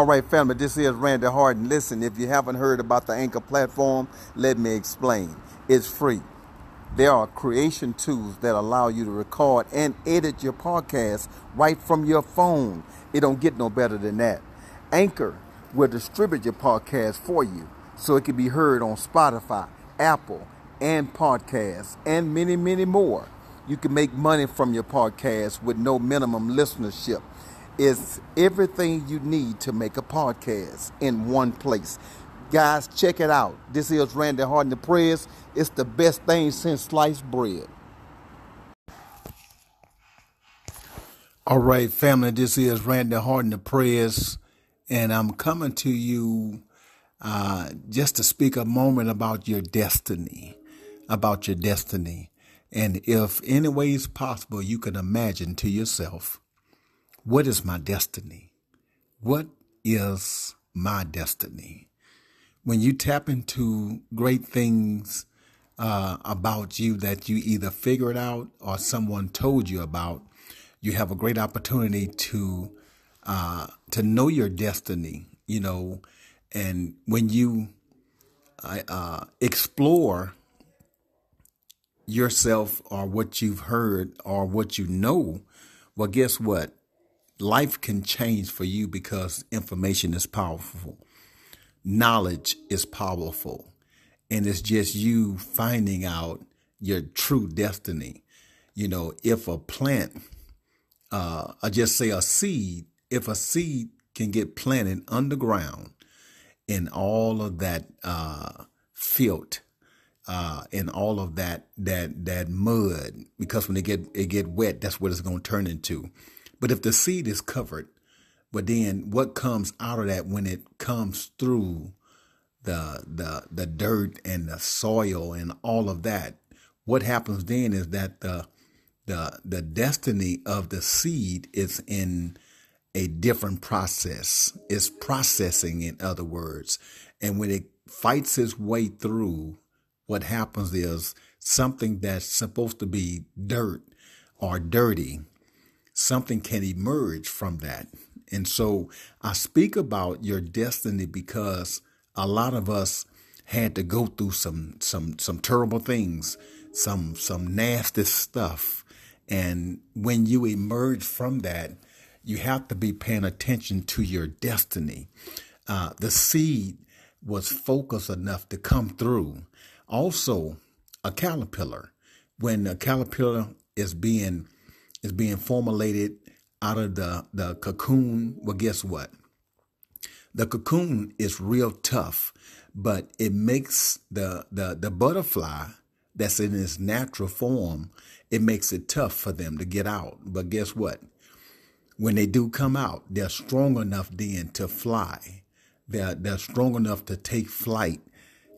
All right, family, this is Randy Harden. Listen, if you haven't heard about the Anchor platform, let me explain. It's free. There are creation tools that allow you to record and edit your podcast right from your phone. It don't get no better than that. Anchor will distribute your podcast for you so it can be heard on Spotify, Apple, and podcasts, and many, many more. You can make money from your podcast with no minimum listenership. It's everything you need to make a podcast in one place. Guys, check it out. This is Randy Harden the Press. It's the best thing since sliced bread. All right, family, this is Randy Harden the Press, and I'm coming to you uh, just to speak a moment about your destiny, about your destiny. And if any ways possible, you can imagine to yourself, what is my destiny? What is my destiny? When you tap into great things uh, about you that you either figured out or someone told you about, you have a great opportunity to uh, to know your destiny. You know, and when you uh, explore yourself or what you've heard or what you know, well, guess what? Life can change for you because information is powerful. Knowledge is powerful. And it's just you finding out your true destiny. You know, if a plant, uh, I just say a seed, if a seed can get planted underground in all of that uh, filth, uh, in all of that that that mud, because when it get it get wet, that's what it's going to turn into. But if the seed is covered, but then what comes out of that when it comes through the the the dirt and the soil and all of that, what happens then is that the the the destiny of the seed is in a different process. It's processing, in other words. And when it fights its way through, what happens is something that's supposed to be dirt or dirty, something can emerge from that. And so I speak about your destiny because a lot of us had to go through some some some terrible things, some some nasty stuff. And when you emerge from that, you have to be paying attention to your destiny. Uh, the seed was focused enough to come through. Also, a caterpillar, when a caterpillar is being is being formulated out of the, the cocoon, well, guess what? The cocoon is real tough, but it makes the, the, the butterfly that's in its natural form, it makes it tough for them to get out. But guess what? When they do come out, they're strong enough then to fly. They're, they're strong enough to take flight.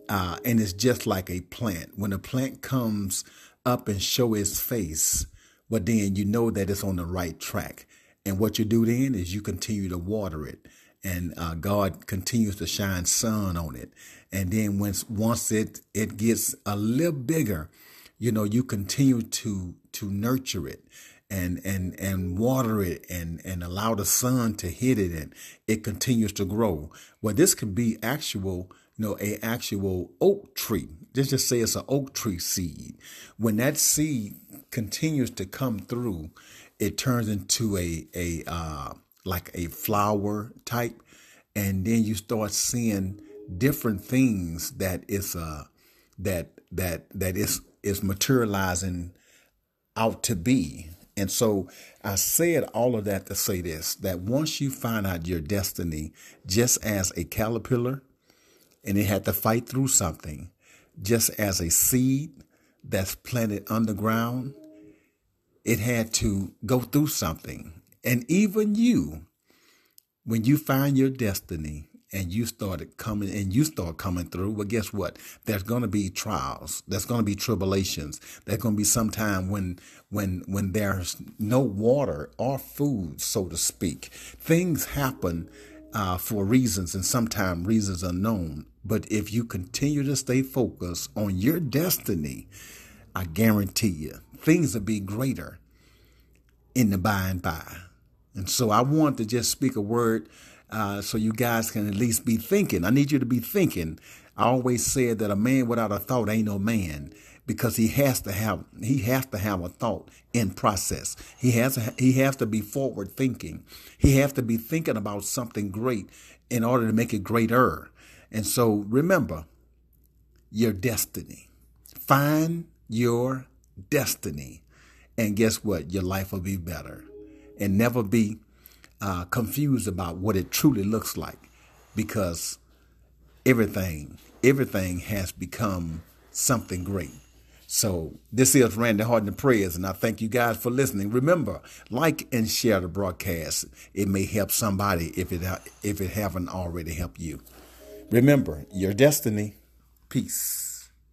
Uh, and it's just like a plant. When a plant comes up and show its face, but then you know that it's on the right track. And what you do then is you continue to water it, and uh, God continues to shine sun on it. And then once once it it gets a little bigger, you know, you continue to to nurture it and and and water it and and allow the sun to hit it and it continues to grow. Well, this can be actual, know, a actual oak tree. Let's just say it's an oak tree seed. When that seed continues to come through, it turns into a a uh, like a flower type, and then you start seeing different things that is uh that that that is is materializing out to be. And so I said all of that to say this that once you find out your destiny, just as a caterpillar, and it had to fight through something, just as a seed that's planted underground, it had to go through something. And even you, when you find your destiny and you started coming and you start coming through, well, guess what? There's going to be trials. There's going to be tribulations. There's going to be some time when, when, when there's no water or food, so to speak. Things happen uh, for reasons and sometimes reasons unknown. But if you continue to stay focused on your destiny, I guarantee you, things will be greater in the by and by. And so I want to just speak a word uh, so you guys can at least be thinking. I need you to be thinking. I always said that a man without a thought ain't no man because he has to have he has to have a thought in process. He has he has to be forward thinking. He has to be thinking about something great in order to make it greater. And so remember your destiny. Find your destiny. And guess what? Your life will be better. And never be uh, confused about what it truly looks like because everything, everything has become something great. So this is Randy Harden Prayers, and I thank you guys for listening. Remember, like and share the broadcast. It may help somebody if it if it haven't already helped you. Remember your destiny. Peace.